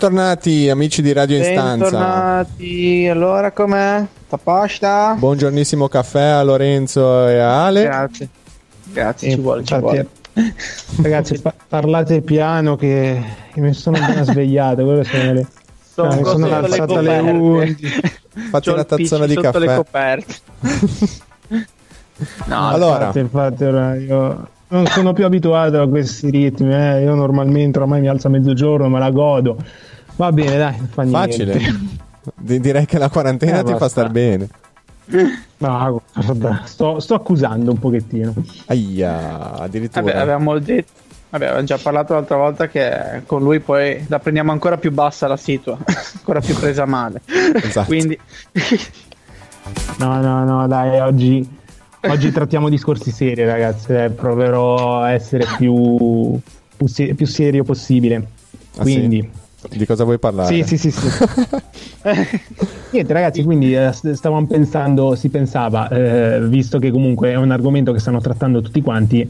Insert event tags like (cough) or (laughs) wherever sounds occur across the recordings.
Bentornati amici di Radio Instanza. Bentornati, allora com'è? T'apposta? Buongiornissimo caffè a Lorenzo e a Ale. Grazie, grazie, Eh, ci vuole, ci infatti, vuole. (laughs) Ragazzi, pa- parlate piano che che mi sono appena (laughs) svegliato. Quello sono le... Sono, Ah, mi sono sotto le alzato alle coperte. 11. Fatti C'ho una tazzona di sotto le caffè. coperte. (laughs) no, Allora, Infatti, infatti, ora io non sono più abituato a questi ritmi. eh. Io normalmente ormai mi alzo a mezzogiorno, me la godo. Va bene, dai, non fa niente. facile. Di- direi che la quarantena Eh, ti fa star bene. No, guarda, sto, sto accusando un pochettino. Aia, addirittura. Vabbè, avevamo detto, vabbè, avevamo già parlato l'altra volta che con lui poi la prendiamo ancora più bassa la situa, (laughs) ancora più presa male. Esatto. Quindi No, no, no, dai, oggi, oggi trattiamo discorsi seri, ragazzi. eh, proverò a essere più, più, più serio possibile. Ah, Quindi, sì? Di cosa vuoi parlare? sì, sì, sì, sì. (laughs) Niente, ragazzi, quindi eh, st- stavamo pensando, si pensava, eh, visto che comunque è un argomento che stanno trattando tutti quanti,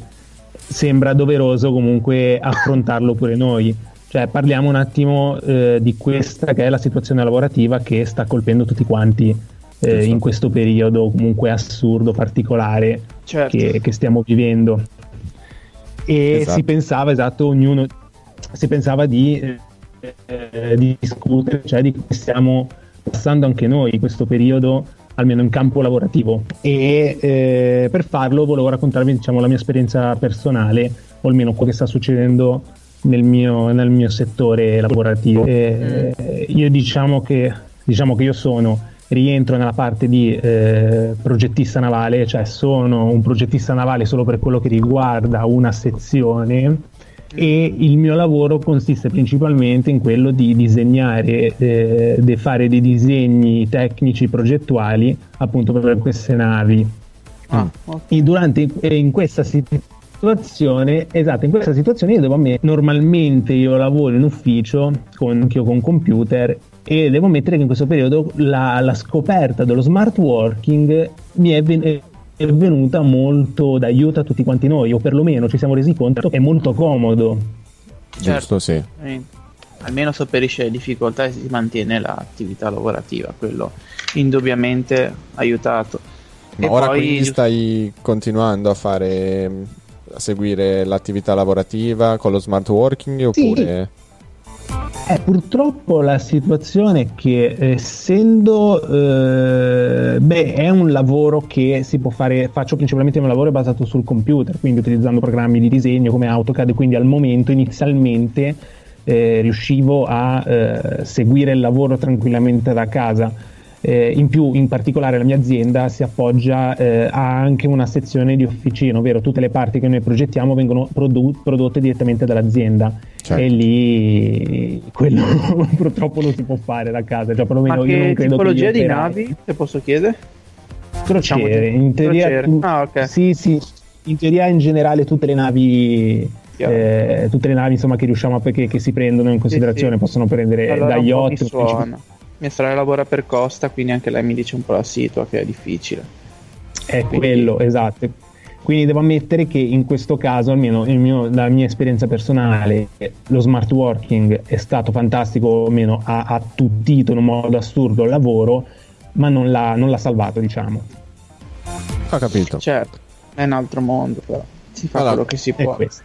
sembra doveroso comunque affrontarlo pure noi. Cioè, parliamo un attimo eh, di questa che è la situazione lavorativa che sta colpendo tutti quanti eh, in questo periodo comunque assurdo, particolare certo. che, che stiamo vivendo. E Esatto. si pensava, esatto, ognuno si pensava di, eh, di discutere, cioè di come stiamo passando anche noi questo periodo, almeno in campo lavorativo. E eh, per farlo volevo raccontarvi diciamo, la mia esperienza personale, o almeno quello che sta succedendo nel mio, nel mio settore lavorativo. Eh, Io diciamo che, diciamo che io sono rientro nella parte di eh, progettista navale, cioè sono un progettista navale solo per quello che riguarda una sezione e il mio lavoro consiste principalmente in quello di disegnare, eh, di fare dei disegni tecnici progettuali appunto per queste navi. Ah, ok. E durante in questa situazione, esatto, in questa situazione io devo ammettere, normalmente io lavoro in ufficio con, anch'io con computer e devo ammettere che in questo periodo la, la scoperta dello smart working mi è, ven- è venuta molto d'aiuto a tutti quanti noi, o perlomeno ci siamo resi conto che è molto comodo. Giusto, sì. Eh, almeno sopperisce le difficoltà e si mantiene l'attività lavorativa, quello indubbiamente aiutato. Ma E ora poi, quindi stai continuando a fare a seguire l'attività lavorativa con lo smart working oppure Eh, purtroppo la situazione è che essendo eh, beh, è un lavoro che si può fare, faccio principalmente un lavoro basato sul computer, quindi utilizzando programmi di disegno come AutoCAD, quindi al momento inizialmente eh, riuscivo a eh, seguire il lavoro tranquillamente da casa. Eh, in più, in particolare, la mia azienda si appoggia eh, a anche una sezione di officina, ovvero tutte le parti che noi progettiamo vengono produ- prodotte direttamente dall'azienda Certo. e lì quello (laughs) purtroppo non si può fare da casa, cioè perlomeno Ma io non che credo tipologia che di navi, se posso chiedere? Crociere, in teoria crociere. tu- Ah, ok. sì, sì, in teoria in generale tutte le navi eh, tutte le navi insomma che riusciamo a che, che si prendono in considerazione sì. possono prendere Allora da yacht. Mia sorella lavora per Costa, quindi anche lei mi dice un po' la situa che è difficile. È Quindi- quello, esatto. Quindi devo ammettere che in questo caso, almeno il mio- la mia esperienza personale, lo smart working è stato fantastico, o almeno ha attutito in un modo assurdo il lavoro, ma non l'ha, non l'ha salvato, diciamo. ho capito Certo, è un altro mondo, però si fa Allora, quello che si È può. questo.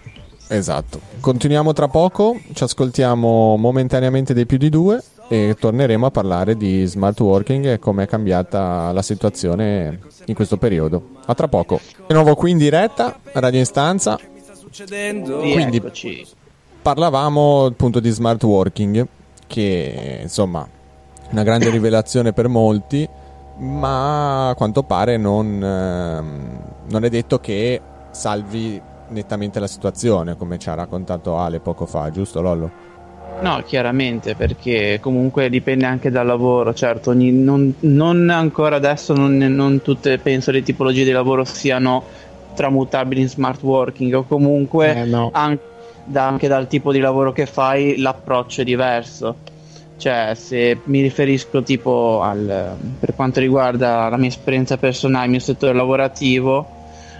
esatto continuiamo tra poco ci ascoltiamo momentaneamente dei più di due e torneremo a parlare di smart working e come è cambiata la situazione in questo periodo a tra poco di nuovo qui in diretta Radio Instanza Quindi- Eccoci. parlavamo appunto di smart working che insomma una grande rivelazione per molti ma a quanto pare non, ehm, non è detto che salvi nettamente la situazione come ci ha raccontato Ale poco fa giusto Lollo? No, chiaramente, perché comunque dipende anche dal lavoro, certo, ogni- non, non ancora adesso, non, non tutte penso le tipologie di lavoro siano tramutabili in smart working o comunque Eh, no. an- da- anche dal tipo di lavoro che fai l'approccio è diverso. Cioè, se mi riferisco tipo al, per quanto riguarda la mia esperienza personale, il mio settore lavorativo,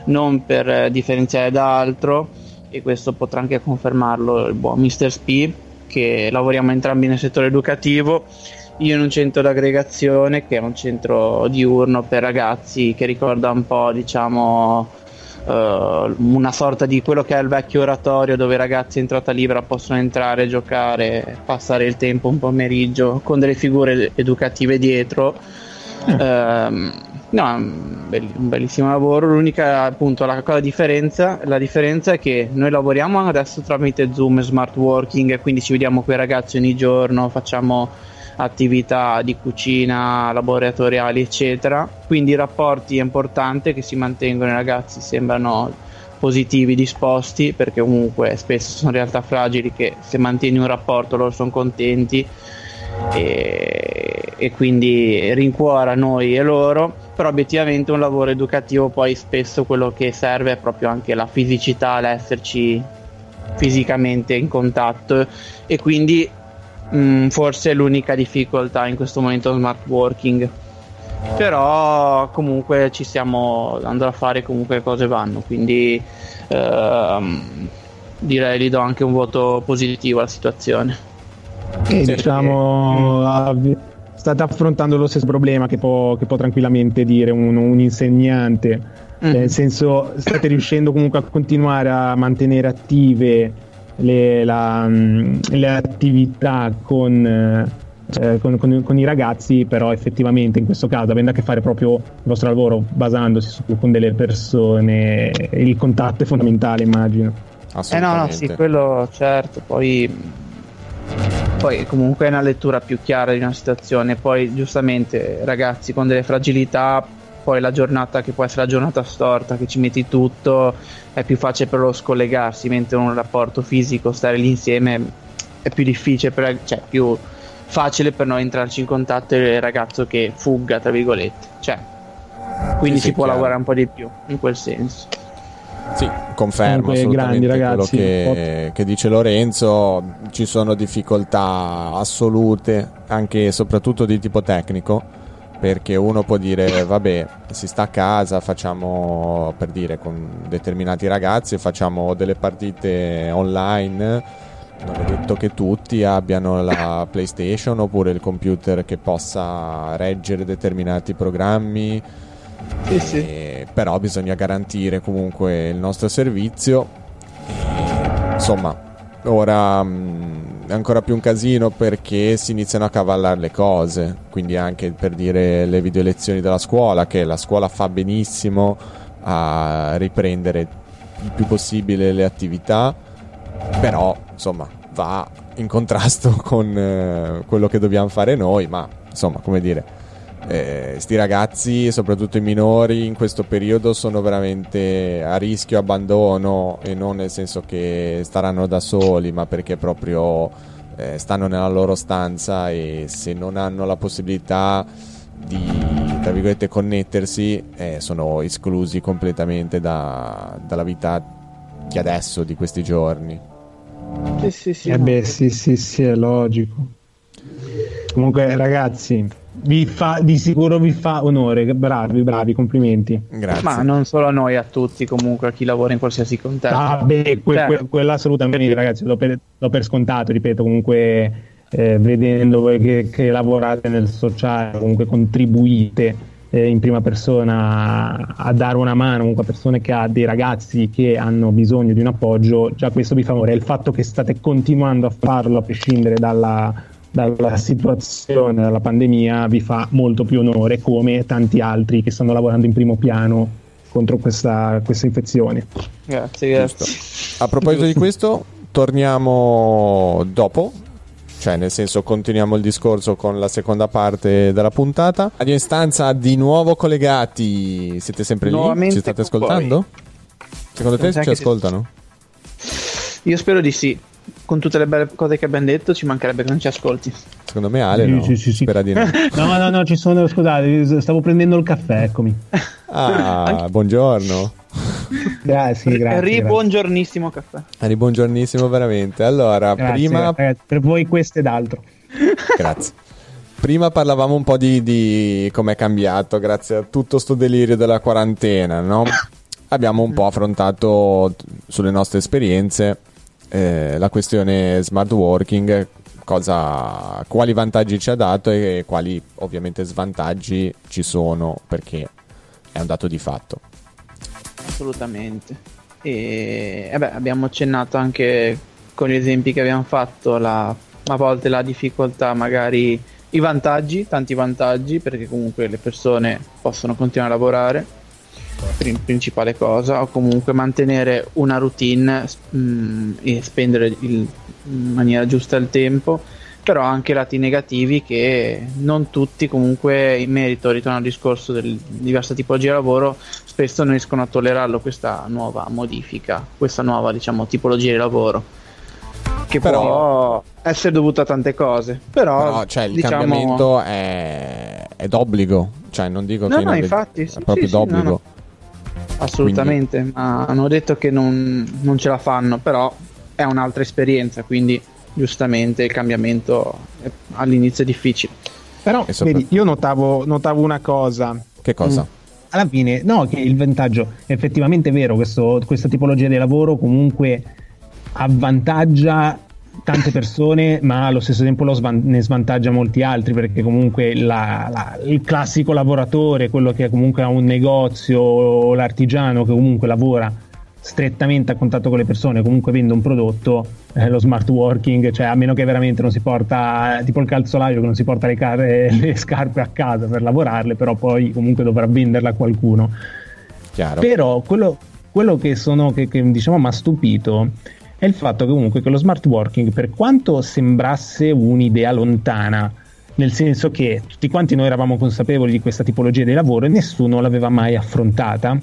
non per eh, differenziare da altro, e questo potrà anche confermarlo il buon Mr. Sp, che lavoriamo entrambi nel settore educativo io in un centro d'aggregazione che è un centro diurno per ragazzi che ricorda un po' diciamo uh, una sorta di quello che è il vecchio oratorio dove i ragazzi in trota libera possono entrare, giocare, passare il tempo un pomeriggio con delle figure educative dietro. Mm. Uh, no, un bellissimo lavoro. L'unica appunto la, la, differenza, la differenza è che noi lavoriamo adesso tramite Zoom e smart working, quindi ci vediamo con i ragazzi ogni giorno, facciamo attività di cucina, laboratoriali, eccetera. Quindi i rapporti è importante che si mantengono, i ragazzi sembrano positivi, disposti, perché comunque spesso sono realtà fragili che se mantieni un rapporto loro sono contenti e, e quindi rincuora noi e loro, però obiettivamente un lavoro educativo poi spesso quello che serve è proprio anche la fisicità, l'esserci fisicamente in contatto. E quindi mm, forse è l'unica difficoltà in questo momento smart working. Però comunque ci stiamo andando a fare comunque le cose vanno. Quindi ehm, direi gli do anche un voto positivo alla situazione. E diciamo. State affrontando lo stesso problema che può, che può tranquillamente dire un, un insegnante mm. nel senso state riuscendo comunque a continuare a mantenere attive le, la, mm, le attività con, eh, con, con, con, i ragazzi, però effettivamente in questo caso, avendo a che fare proprio il vostro lavoro basandosi su, con delle persone, il contatto è fondamentale, immagino. Eh no, no, sì, quello certo, poi poi comunque è una lettura più chiara di una situazione. Poi giustamente ragazzi con delle fragilità poi la giornata che può essere la giornata storta che ci metti tutto è più facile per loro scollegarsi mentre un rapporto fisico stare lì insieme è più difficile per, cioè più facile per noi entrarci in contatto e il ragazzo che fugga tra virgolette. Cioè quindi sì, si può chiaro. lavorare un po' di più in quel senso sì, confermo grandi, ragazzi, quello che, che, dice Lorenzo, ci sono difficoltà assolute, anche e soprattutto di tipo tecnico, perché uno può dire vabbè si sta a casa facciamo per dire con determinati ragazzi facciamo delle partite online non è detto che tutti abbiano la PlayStation oppure il computer che possa reggere determinati programmi sì, sì. però bisogna garantire comunque il nostro servizio insomma ora mh, è ancora più un casino perché si iniziano a cavallare le cose, quindi anche per dire le video lezioni della scuola, che la scuola fa benissimo a riprendere il più possibile le attività, però insomma va in contrasto (laughs) con eh, quello che dobbiamo fare noi, ma insomma come dire eh, sti ragazzi, soprattutto i minori, in questo periodo sono veramente a rischio abbandono e non nel senso che staranno da soli, ma perché proprio eh, stanno nella loro stanza e se non hanno la possibilità di tra virgolette connettersi eh, sono esclusi completamente da, dalla vita che adesso di questi giorni. Sì, sì, sì. Eh beh, sì, sì, sì, è logico. Comunque, ragazzi, vi fa, di sicuro vi fa onore, bravi, bravi, complimenti. Grazie. Ma non solo a noi, a tutti comunque, a chi lavora in qualsiasi contesto. Ah, beh, que, que, quello assolutamente, ragazzi, l'ho per, l'ho per scontato, ripeto, comunque eh, vedendo voi che, che, lavorate nel sociale, comunque contribuite eh, in prima persona a, a dare una mano comunque a persone che ha dei ragazzi che hanno bisogno di un appoggio, già questo vi fa onore. Il fatto che state continuando a farlo a prescindere dalla dalla situazione, dalla pandemia, vi fa molto più onore, come tanti altri che stanno lavorando in primo piano contro questa, questa infezione. Grazie, grazie. A proposito di questo, torniamo dopo. Cioè, nel senso, continuiamo il discorso con la seconda parte della puntata. Radio Instanza di nuovo collegati. Siete sempre lì? Ci state ascoltando? Poi. Secondo te ci ascoltano? Io spero di sì con tutte le belle cose che abbiamo detto, ci mancherebbe che non ci ascolti. Secondo me Ale no, sì, sì, sì. spera di no. (laughs) no, no, no, ci sono, scusate, stavo prendendo il caffè, eccomi. Ah, buongiorno. (laughs) grazie, grazie. Ribuongiornissimo caffè. Ribuongiornissimo veramente. Allora, grazie, prima... Ragazzi, per voi questo ed altro. (laughs) Grazie. Prima parlavamo un po' di, di come è cambiato grazie a tutto sto delirio della quarantena, no? Abbiamo un po' affrontato sulle nostre esperienze eh, la questione smart working, cosa, quali vantaggi ci ha dato e quali ovviamente svantaggi ci sono perché è un dato di fatto. Assolutamente. E eh beh, abbiamo accennato anche con gli esempi che abbiamo fatto la, a volte la difficoltà, magari i vantaggi, tanti vantaggi, perché comunque le persone possono continuare a lavorare principale cosa o comunque mantenere una routine mh, mm, e spendere il, in maniera giusta il tempo però anche lati negativi che non tutti comunque in merito ritorno al discorso del diversa tipologia di lavoro spesso non riescono a tollerarlo questa nuova modifica questa nuova diciamo tipologia di lavoro che però, può essere dovuta a tante cose però, però cioè, il diciamo... cambiamento è, è d'obbligo cioè non dico no, che no, infatti, è sì, proprio sì, d'obbligo no, no. Assolutamente, quindi... ma hanno detto che non, non, ce la fanno, però è un'altra esperienza, quindi giustamente il cambiamento all'inizio è difficile. Però vedi, io notavo, notavo, una cosa. Che cosa? Mm. Alla fine, no, che il vantaggio è effettivamente vero, questo, questa tipologia di lavoro comunque avvantaggia tante persone, ma allo stesso tempo svan- ne svantaggia molti altri perché comunque la, la, il classico lavoratore, quello che comunque ha un negozio o l'artigiano che comunque lavora strettamente a contatto con le persone, comunque vende un prodotto, eh, lo smart working, cioè a meno che veramente non si porta, tipo il calzolaio che non si porta le, car- le scarpe a casa per lavorarle, però poi comunque dovrà venderla a qualcuno. Chiaro. Però quello, quello che, sono, che, che diciamo mi ha stupito è il fatto che comunque che lo smart working, per quanto sembrasse un'idea lontana, nel senso che tutti quanti noi eravamo consapevoli di questa tipologia di lavoro e nessuno l'aveva mai affrontata.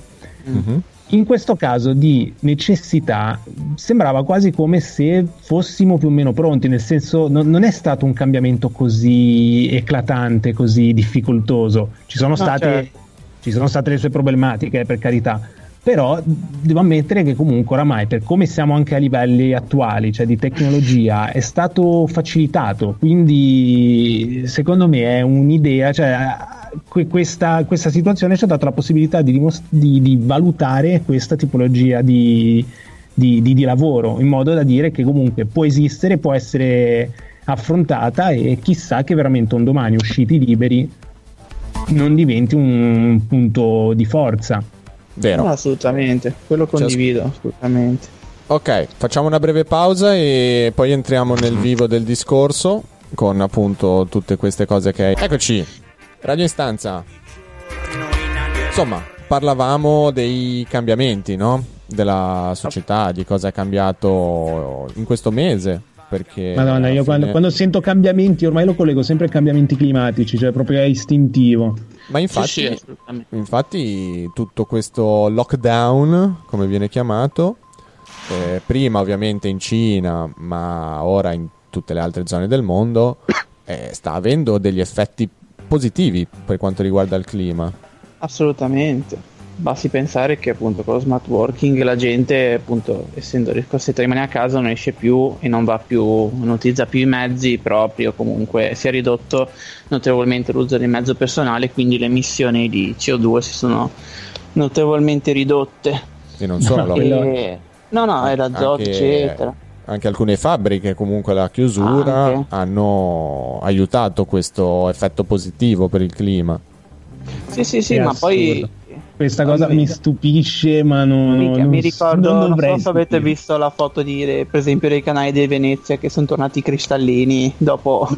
Mm-hmm. In questo caso di necessità sembrava quasi come se fossimo più o meno pronti, nel senso non, non è stato un cambiamento così eclatante, così difficoltoso. Ci sono, no, state, certo. ci sono state le sue problematiche, per carità, però devo ammettere che comunque oramai per come siamo anche a livelli attuali, cioè di tecnologia, è stato facilitato, quindi secondo me è un'idea, cioè questa, questa situazione ci ha dato la possibilità di, dimost- di, di valutare questa tipologia di, di, lavoro, in modo da dire che comunque può esistere, può essere affrontata e chissà che veramente un domani usciti liberi non diventi un punto di forza. Vero. No, assolutamente, quello condivido, Ciasc- assolutamente. Ok, facciamo una breve pausa e poi entriamo nel vivo del discorso con appunto tutte queste cose che... Eccoci, Radio Istanza. Insomma, parlavamo dei cambiamenti, no? Della società, di cosa è cambiato in questo mese. Perché Madonna, io fine... quando, quando, sento cambiamenti ormai lo collego sempre a cambiamenti climatici, cioè proprio è istintivo. Ma infatti, sì, sì, infatti tutto questo lockdown, come viene chiamato, eh, prima ovviamente in Cina, ma ora in tutte le altre zone del mondo, (coughs) eh, sta avendo degli effetti positivi per quanto riguarda il clima. Assolutamente basti pensare che appunto con lo smart working la gente appunto essendo costretta a rimanere a casa non esce più e non va più non utilizza più i mezzi propri o comunque si è ridotto notevolmente l'uso del mezzo personale quindi le emissioni di CO2 si sono notevolmente ridotte e non solo (laughs) e... no no è l'azoto eccetera anche alcune fabbriche comunque la chiusura anche. hanno aiutato questo effetto positivo per il clima sì sì sì è ma assurdo. poi questa cosa mi stupisce, ma non. Mica, non mi ricordo, non, non so se avete visto la foto di, per esempio, dei canali di Venezia che sono tornati cristallini dopo.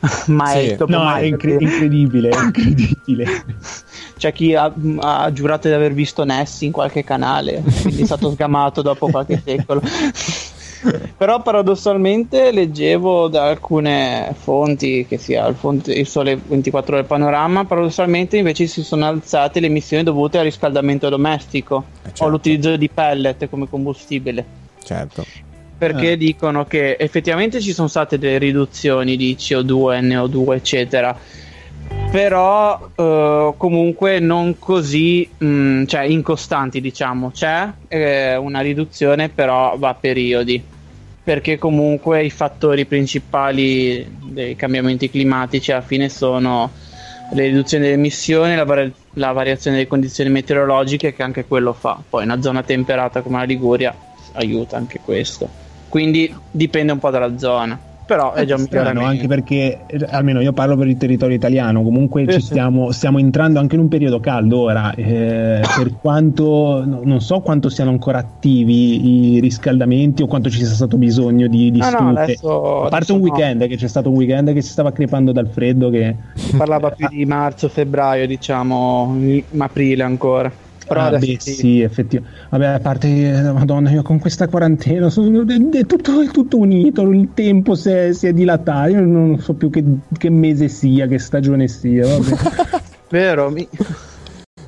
(laughs) mai, sì. dopo no, mai, è incre- incredibile, è (laughs) incredibile. C'è chi ha, ha, giurato di aver visto Nessi in qualche canale, quindi è stato sgamato dopo qualche secolo. (laughs) (laughs) Però paradossalmente leggevo da alcune fonti, che sia il, fonte, il Sole 24 ore panorama, paradossalmente invece si sono alzate le emissioni dovute al riscaldamento domestico eh certo. o all'utilizzo di pellet come combustibile. Certo. Perché eh. dicono che effettivamente ci sono state delle riduzioni di CO2, NO2, eccetera però uh, comunque non così mh, mm, cioè incostanti diciamo. C'è eh, una riduzione però va a periodi. Perché comunque i fattori principali dei cambiamenti climatici alla fine sono le riduzioni delle emissioni la, vari- la variazione delle condizioni meteorologiche che anche quello fa. Poi una zona temperata come la Liguria aiuta anche questo. Quindi dipende un po' dalla zona però è già un miglioramento. Anche perché, almeno io parlo per il territorio italiano, comunque sì, ci stiamo, stiamo, entrando anche in un periodo caldo ora, eh, per quanto no, non so quanto siano ancora attivi i riscaldamenti o quanto ci sia stato bisogno di, di ah. No, adesso, A parte un weekend, no. che c'è stato un weekend che si stava crepando dal freddo. Che... Si parlava più di marzo, febbraio, diciamo, aprile ancora. Però ah, beh, sì, sì effettivamente. Vabbè, a parte, eh, madonna, io con questa quarantena sono, è, tutto, è tutto unito, il tempo si è, si è, dilatato, io non so più che, che mese sia, che stagione sia. (laughs) Vero? Mi...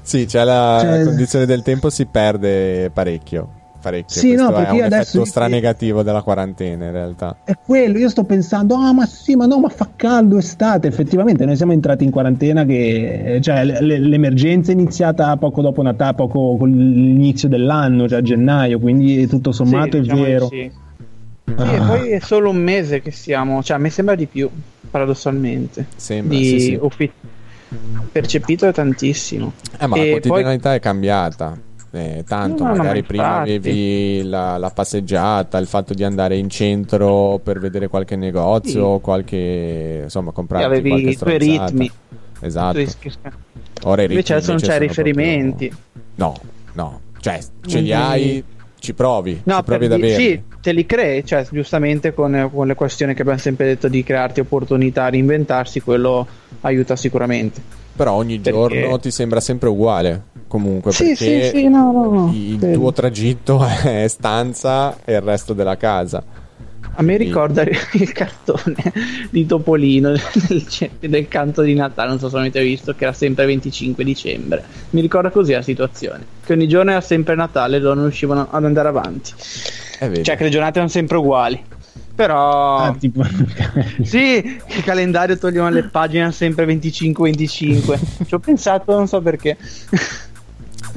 Sì, c'è la cioè... condizione del tempo si perde parecchio parecchio. Sì, no, perché è un adesso effetto negativo della quarantena in realtà. È quello, io sto pensando, ah ma sì, ma no, ma fa caldo estate. Effettivamente noi siamo entrati in quarantena che, cioè l- l'emergenza è iniziata poco dopo Natale, poco con l'inizio dell'anno, cioè a gennaio, quindi tutto sommato sì, è diciamo vero. Sì. Ah. sì, e poi è solo un mese che siamo, cioè a me sembra di più, paradossalmente. Sembra, di sì, sì. Uffi- percepito è tantissimo. Eh, ma e la quotidianità poi... è cambiata eh, tanto no, magari prima avevi la, la, passeggiata, il fatto di andare in centro per vedere qualche negozio, sì. qualche insomma comprare avevi qualche i tuoi ritmi. Esatto. Ora i ritmi invece adesso non c'è riferimenti. Proprio... No, no, cioè ce li hai, ci provi, no, ci provi ad averli. Sì, te li crei, cioè giustamente con, con le questioni che abbiamo sempre detto di crearti opportunità, reinventarsi, quello aiuta sicuramente. Però ogni perché... giorno ti sembra sempre uguale comunque sì, perché sì, sì, no, no, il vedi. tuo tragitto (laughs) è stanza e il resto della casa. A me ricorda (laughs) il cartone di Topolino (laughs) del, del, canto di Natale, non so se avete visto, che era sempre 25 dicembre. Mi ricorda così la situazione, che ogni giorno era sempre Natale e loro non riuscivano ad andare avanti. Cioè che le giornate erano sempre uguali. Però... Ah, tipo... sì, il calendario toglievano le pagine sempre 25-25. Ci ho pensato, non so perché.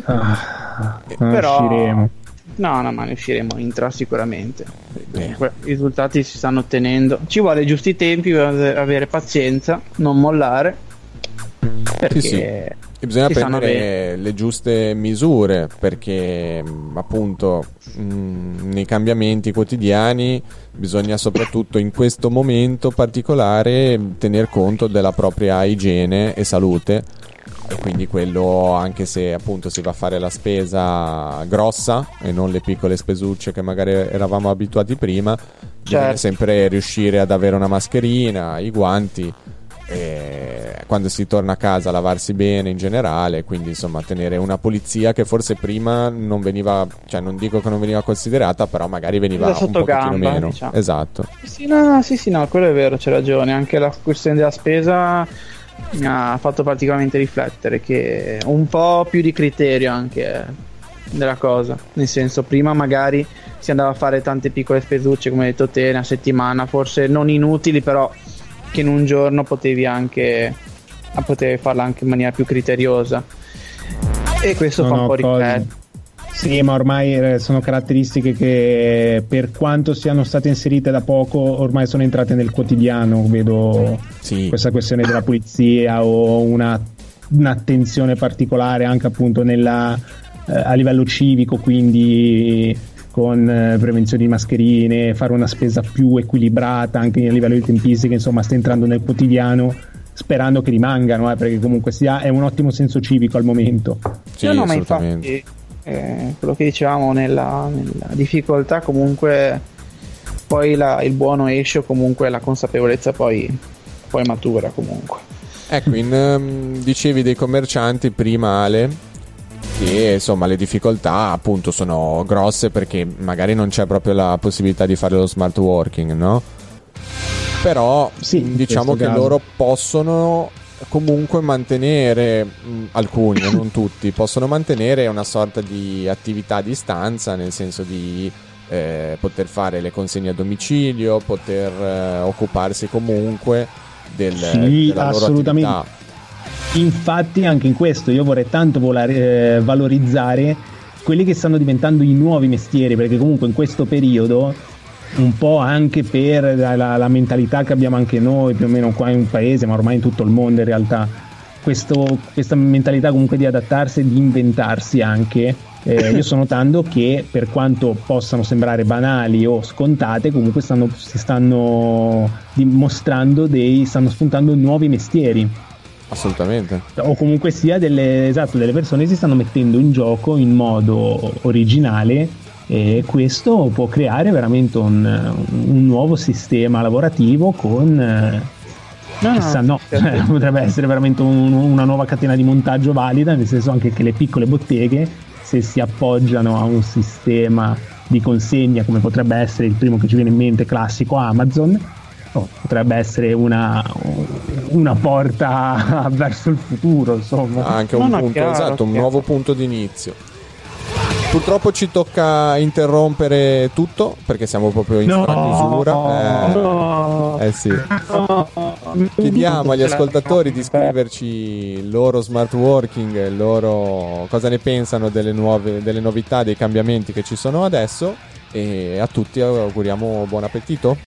Ah, Però, usciremo. No, no, ma ne usciremo intra sicuramente. Comunque, I risultati si stanno ottenendo. Ci vuole giusti tempi avere pazienza, non mollare. Perché sì, sì. E bisogna prendere le giuste misure perché appunto mh, nei cambiamenti quotidiani bisogna soprattutto in questo momento particolare tener conto della propria igiene e salute e quindi quello anche se appunto si va a fare la spesa grossa e non le piccole spesucce che magari eravamo abituati prima certo. bisogna sempre riuscire ad avere una mascherina i guanti e quando si torna a casa lavarsi bene in generale quindi insomma tenere una pulizia che forse prima non veniva cioè non dico che non veniva considerata però magari veniva un pochettino gamba, meno diciamo. esatto sì no, sì sì no quello è vero c'è ragione anche la questione della spesa mi ha fatto particolarmente riflettere che un po' più di criterio anche della cosa. Nel senso prima magari si andava a fare tante piccole spesucce come hai detto te una settimana forse non inutili però che in un giorno potevi anche potevi farla anche in maniera più criteriosa. E questo no, fa un po' riflettere sì, ma ormai eh, sono caratteristiche che per quanto siano state inserite da poco, ormai sono entrate nel quotidiano. Vedo sì. questa questione della pulizia o una, un'attenzione particolare anche appunto nella, eh, a livello civico, quindi con eh, prevenzione di mascherine, fare una spesa più equilibrata anche a livello di tempistiche, insomma, sta entrando nel quotidiano sperando che rimangano, eh, perché comunque sia, è un ottimo senso civico al momento. Sì, no, ma infatti eh, quello che dicevamo nella, nella difficoltà comunque poi la, il buono esce o comunque la consapevolezza poi, poi matura comunque ecco in, um, dicevi dei commercianti prima Ale che insomma le difficoltà appunto sono grosse perché magari non c'è proprio la possibilità di fare lo smart working no? però sì, diciamo che caso. loro possono comunque mantenere, mh, alcuni, non tutti, possono mantenere una sorta di attività a distanza, nel senso di eh, poter fare le consegne a domicilio, poter eh, occuparsi comunque del, sì, della assolutamente. loro attività. Infatti anche in questo io vorrei tanto volare, eh, valorizzare quelli che stanno diventando i nuovi mestieri, perché comunque in questo periodo un po' anche per la, la, mentalità che abbiamo anche noi, più o meno qua in un paese, ma ormai in tutto il mondo in realtà. questo, questa mentalità comunque di adattarsi e di inventarsi anche eh, io sto (coughs) notando che per quanto possano sembrare banali o scontate, comunque stanno, si stanno dimostrando dei, stanno spuntando nuovi mestieri. Assolutamente. O comunque sia delle, esatto, delle persone si stanno mettendo in gioco in modo originale e questo può creare veramente un, un nuovo sistema lavorativo con... No, chissà, no, no. (laughs) potrebbe essere veramente un, una nuova catena di montaggio valida, nel senso anche che le piccole botteghe se si appoggiano a un sistema di consegna come potrebbe essere il primo che ci viene in mente classico Amazon oh, potrebbe essere una, una, porta (laughs) verso il futuro insomma. Anche un, punto, chiaro, esatto, un nuovo punto di inizio Purtroppo ci tocca interrompere tutto perché siamo proprio in no, chiusura. Eh, no, eh sì. No, Chiediamo agli ascoltatori di scriverci il loro smart working, loro cosa ne pensano delle, nuove, delle novità, dei cambiamenti che ci sono adesso e a tutti auguriamo buon appetito.